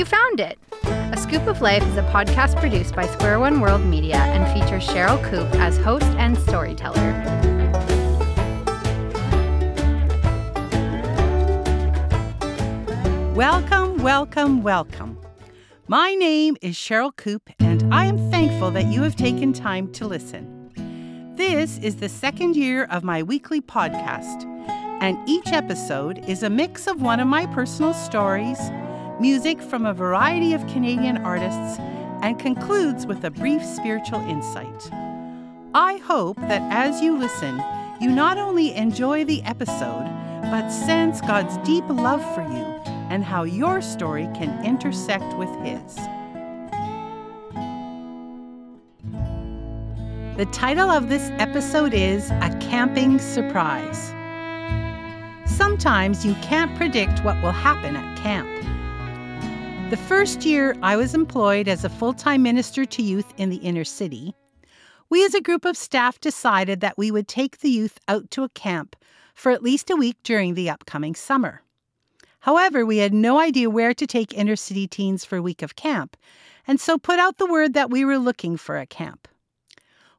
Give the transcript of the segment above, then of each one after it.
You found it! A Skoop of Life is a podcast produced by Square One World Media and features Sherryl Koop as host and storyteller. Welcome, welcome, welcome. My name is Sherryl Koop, and I am thankful that you have taken time to listen. This is the second year of my weekly podcast, and each episode is a mix of one of my personal stories music from a variety of Canadian artists, and concludes with a brief spiritual insight. I hope that as you listen, you not only enjoy the episode, but sense God's deep love for you and how your story can intersect with His. The title of this episode is A Camping Surprise. Sometimes you can't predict what will happen at camp. The first year I was employed as a full time minister to youth in the inner city, we as a group of staff decided that we would take the youth out to a camp for at least a week during the upcoming summer. However, we had no idea where to take inner city teens for a week of camp, and so put out the word that we were looking for a camp.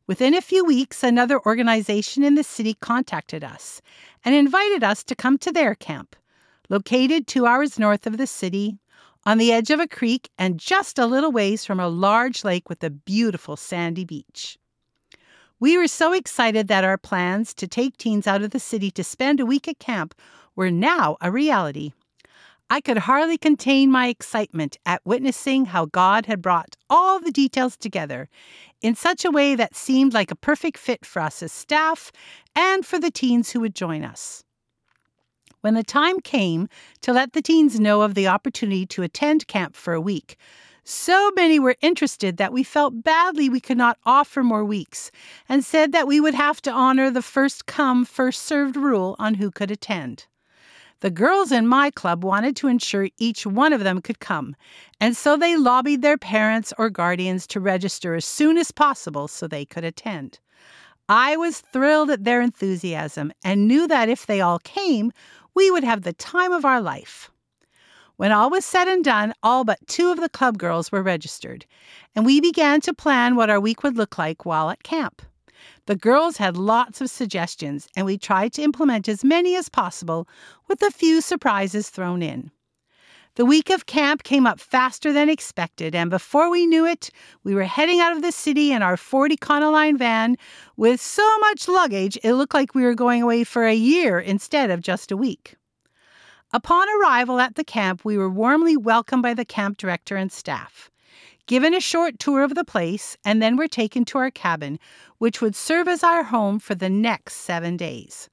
Within a few weeks, another organization in the city contacted us and invited us to come to their camp, located two hours north of the city, on the edge of a creek and just a little ways from a large lake with a beautiful sandy beach. We were so excited that our plans to take teens out of the city to spend a week at camp were now a reality. I could hardly contain my excitement at witnessing how God had brought all the details together in such a way that seemed like a perfect fit for us as staff and for the teens who would join us. When the time came to let the teens know of the opportunity to attend camp for a week, so many were interested that we felt badly we could not offer more weeks and said that we would have to honor the first come, first served rule on who could attend. The girls in my club wanted to ensure each one of them could come, and so they lobbied their parents or guardians to register as soon as possible so they could attend. I was thrilled at their enthusiasm and knew that if they all came, we would have the time of our life. When all was said and done, all but two of the club girls were registered, and we began to plan what our week would look like while at camp. The girls had lots of suggestions, and we tried to implement as many as possible with a few surprises thrown in. The week of camp came up faster than expected, and before we knew it, we were heading out of the city in our 40 Econoline van with so much luggage it looked like we were going away for a year instead of just a week. Upon arrival at the camp, we were warmly welcomed by the camp director and staff, given a short tour of the place, and then were taken to our cabin, which would serve as our home for the next seven days.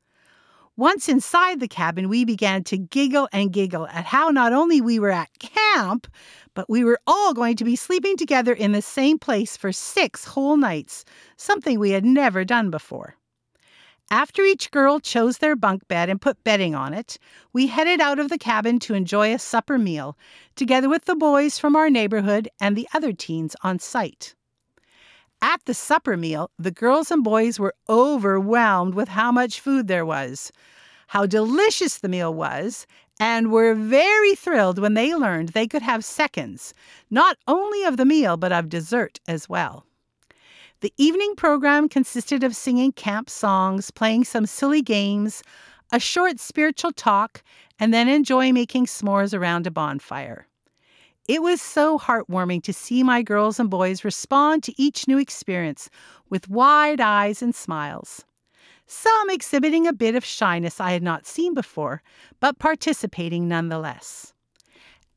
Once inside the cabin, we began to giggle and giggle at how not only we were at camp, but we were all going to be sleeping together in the same place for six whole nights, something we had never done before. After each girl chose their bunk bed and put bedding on it, we headed out of the cabin to enjoy a supper meal, together with the boys from our neighborhood and the other teens on site. At the supper meal, the girls and boys were overwhelmed with how much food there was, how delicious the meal was, and were very thrilled when they learned they could have seconds, not only of the meal, but of dessert as well. The evening program consisted of singing camp songs, playing some silly games, a short spiritual talk, and then enjoy making s'mores around a bonfire. It was so heartwarming to see my girls and boys respond to each new experience with wide eyes and smiles. Some exhibiting a bit of shyness I had not seen before, but participating nonetheless.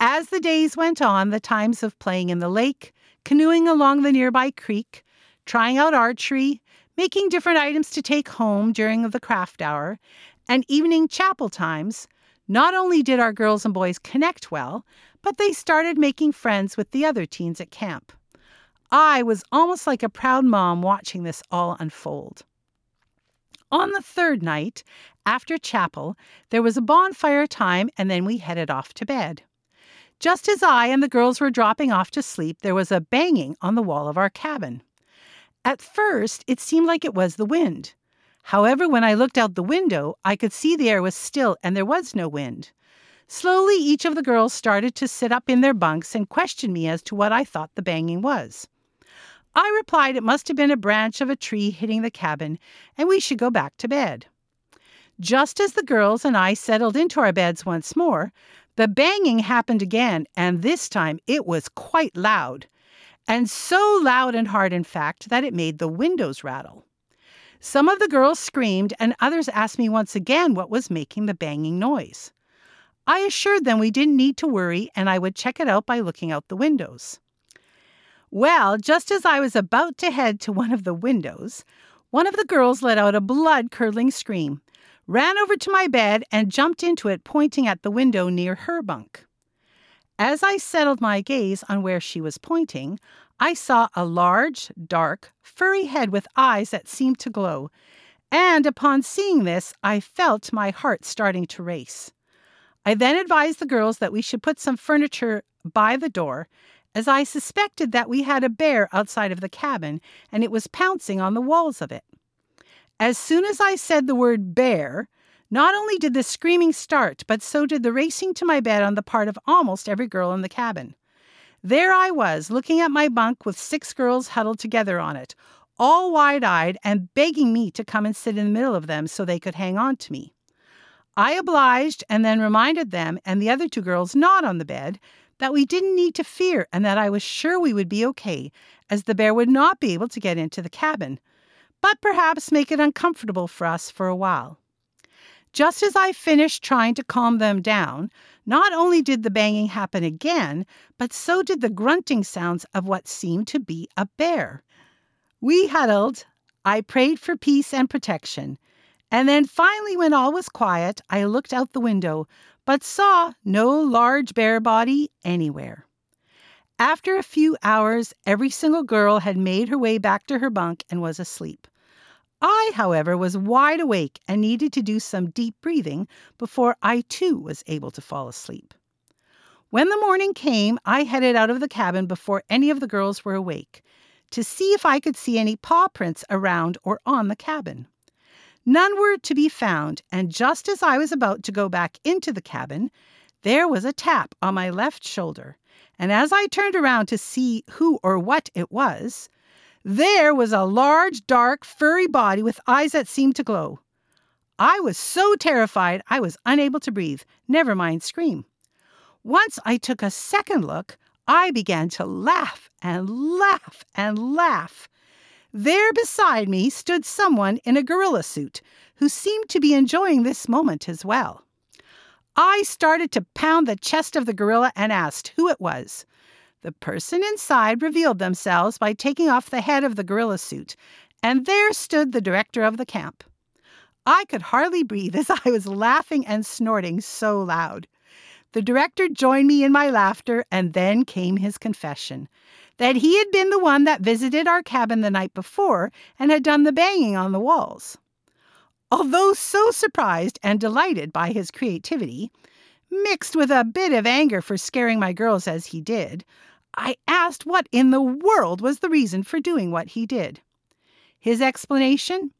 As the days went on, the times of playing in the lake, canoeing along the nearby creek, trying out archery, making different items to take home during the craft hour, and evening chapel times, not only did our girls and boys connect well, but they started making friends with the other teens at camp. I was almost like a proud mom watching this all unfold. On the third night, after chapel, there was a bonfire time and then we headed off to bed. Just as I and the girls were dropping off to sleep, there was a banging on the wall of our cabin. At first, it seemed like it was the wind. However, when I looked out the window, I could see the air was still and there was no wind. Slowly, each of the girls started to sit up in their bunks and question me as to what I thought the banging was. I replied it must have been a branch of a tree hitting the cabin and we should go back to bed. Just as the girls and I settled into our beds once more, the banging happened again, and this time it was quite loud. And so loud and hard, in fact, that it made the windows rattle. Some of the girls screamed, and others asked me once again what was making the banging noise. I assured them we didn't need to worry and I would check it out by looking out the windows. Well, just as I was about to head to one of the windows, one of the girls let out a blood curdling scream, ran over to my bed, and jumped into it, pointing at the window near her bunk. As I settled my gaze on where she was pointing, I saw a large, dark, furry head with eyes that seemed to glow, and upon seeing this, I felt my heart starting to race. I then advised the girls that we should put some furniture by the door, as I suspected that we had a bear outside of the cabin and it was pouncing on the walls of it. As soon as I said the word bear, not only did the screaming start, but so did the racing to my bed on the part of almost every girl in the cabin. There I was, looking at my bunk with six girls huddled together on it, all wide eyed and begging me to come and sit in the middle of them so they could hang on to me. I obliged and then reminded them and the other two girls not on the bed that we didn't need to fear and that I was sure we would be okay, as the bear would not be able to get into the cabin, but perhaps make it uncomfortable for us for a while. Just as I finished trying to calm them down, not only did the banging happen again, but so did the grunting sounds of what seemed to be a bear. We huddled. I prayed for peace and protection. And then finally, when all was quiet, I looked out the window, but saw no large bear body anywhere. After a few hours, every single girl had made her way back to her bunk and was asleep. I, however, was wide awake and needed to do some deep breathing before I too was able to fall asleep. When the morning came, I headed out of the cabin before any of the girls were awake to see if I could see any paw prints around or on the cabin. None were to be found, and just as I was about to go back into the cabin, there was a tap on my left shoulder, and as I turned around to see who or what it was, there was a large, dark, furry body with eyes that seemed to glow. I was so terrified I was unable to breathe, never mind scream. Once I took a second look, I began to laugh and laugh and laugh. There beside me stood someone in a gorilla suit who seemed to be enjoying this moment as well. I started to pound the chest of the gorilla and asked who it was. The person inside revealed themselves by taking off the head of the gorilla suit, and there stood the director of the camp. I could hardly breathe as I was laughing and snorting so loud. The director joined me in my laughter, and then came his confession that he had been the one that visited our cabin the night before and had done the banging on the walls. Although so surprised and delighted by his creativity, mixed with a bit of anger for scaring my girls as he did, I asked what in the world was the reason for doing what he did. His explanation?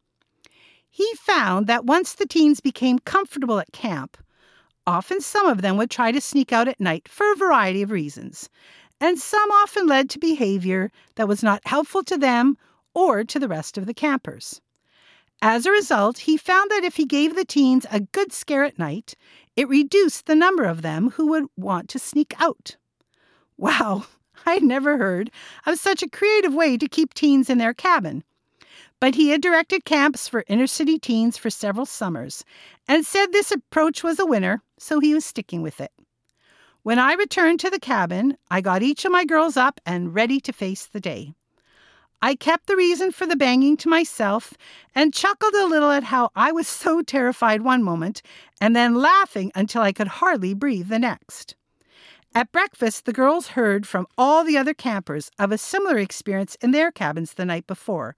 He found that once the teens became comfortable at camp, often some of them would try to sneak out at night for a variety of reasons, and some often led to behavior that was not helpful to them or to the rest of the campers. As a result, he found that if he gave the teens a good scare at night, it reduced the number of them who would want to sneak out. Wow, I'd never heard of such a creative way to keep teens in their cabin. But he had directed camps for inner city teens for several summers and said this approach was a winner, so he was sticking with it. When I returned to the cabin, I got each of my girls up and ready to face the day. I kept the reason for the banging to myself and chuckled a little at how I was so terrified one moment and then laughing until I could hardly breathe the next. At breakfast, the girls heard from all the other campers of a similar experience in their cabins the night before,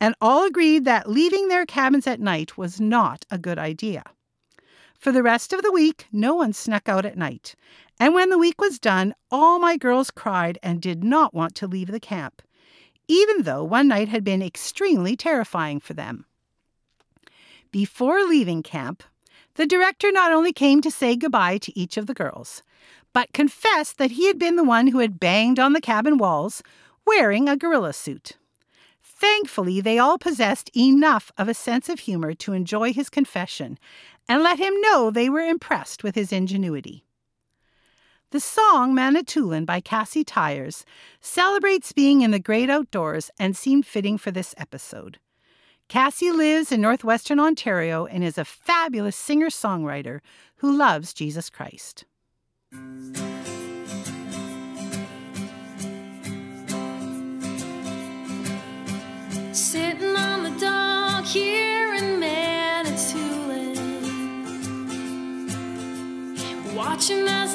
and all agreed that leaving their cabins at night was not a good idea. For the rest of the week, no one snuck out at night, and when the week was done, all my girls cried and did not want to leave the camp, even though one night had been extremely terrifying for them. Before leaving camp, The director not only came to say goodbye to each of the girls, but confessed that he had been the one who had banged on the cabin walls wearing a gorilla suit. Thankfully, they all possessed enough of a sense of humor to enjoy his confession and let him know they were impressed with his ingenuity. The song Manitoulin by Kassie Tyers celebrates being in the great outdoors and seemed fitting for this episode. Cassie lives in northwestern Ontario and is a fabulous singer songwriter who loves Jesus Christ. Sitting on the dock here in Manitoulin, watching as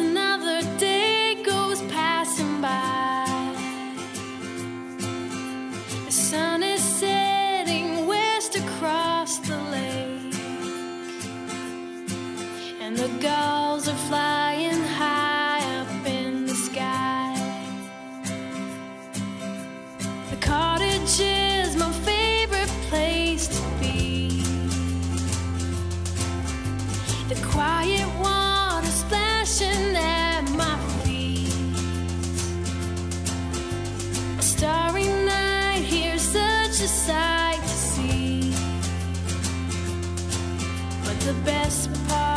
the best part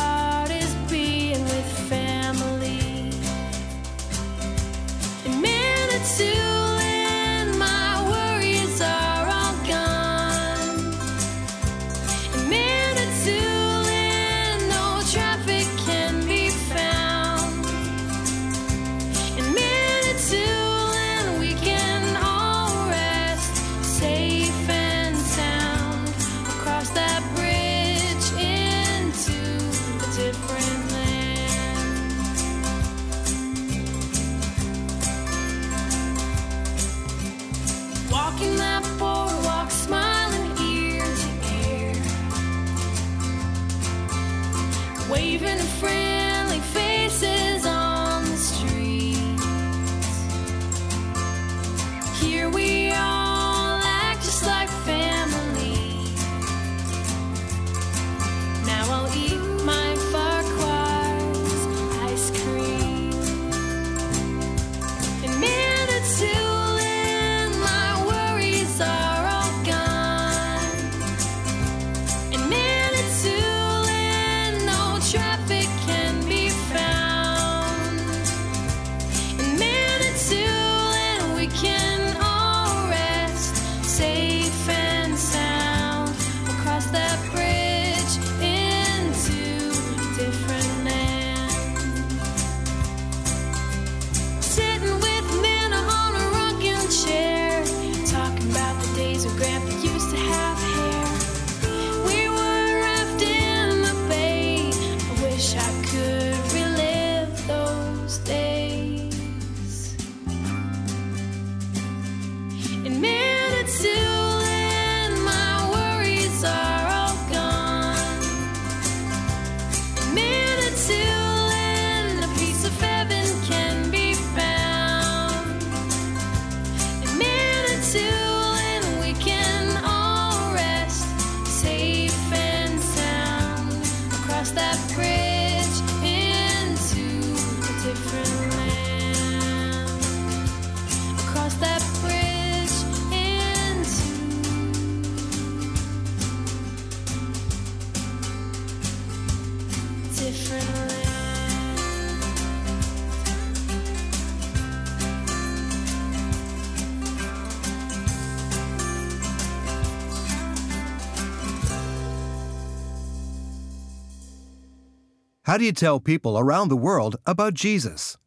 How do you tell people around the world about Jesus?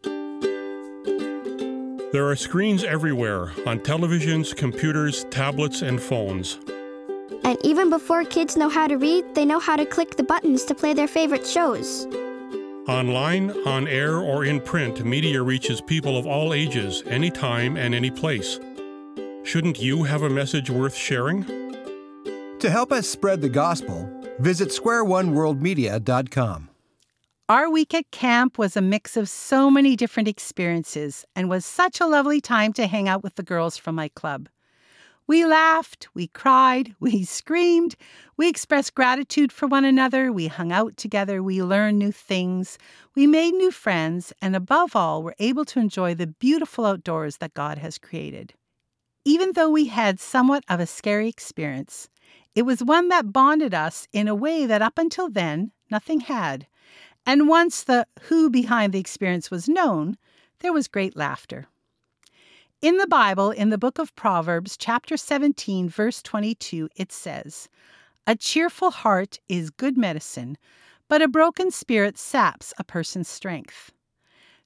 There are screens everywhere on televisions, computers, tablets, and phones. And even before kids know how to read, they know how to click the buttons to play their favorite shows. Online, on air, or in print, media reaches people of all ages, anytime, and any place. Shouldn't you have a message worth sharing? To help us spread the gospel, visit squareoneworldmedia.com. Our week at camp was a mix of so many different experiences and was such a lovely time to hang out with the girls from my club. We laughed, we cried, we screamed, we expressed gratitude for one another, we hung out together, we learned new things, we made new friends, and above all, were able to enjoy the beautiful outdoors that God has created. Even though we had somewhat of a scary experience, it was one that bonded us in a way that up until then nothing had. And once the who behind the experience was known, there was great laughter. In the Bible, in the book of Proverbs, chapter 17, verse 22, it says, A cheerful heart is good medicine, but a broken spirit saps a person's strength.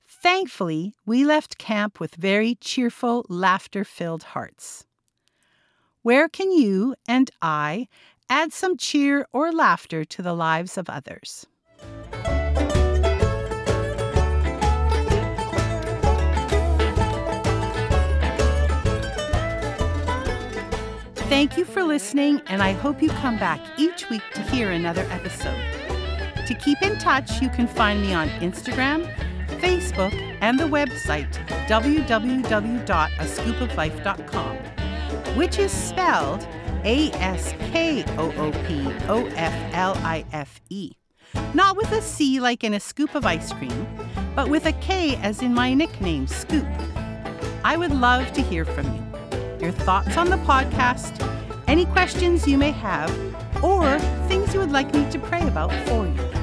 Thankfully, we left camp with very cheerful, laughter filled hearts. Where can you and I add some cheer or laughter to the lives of others? Thank you for listening, and I hope you come back each week to hear another episode. To keep in touch, you can find me on Instagram, Facebook, and the website www.askoopoflife.com, which is spelled A S K O O P O F L I F E. Not with a C like in a scoop of ice cream, but with a K as in my nickname, Skoop. I would love to hear from you your thoughts on the podcast, any questions you may have, or things you would like me to pray about for you.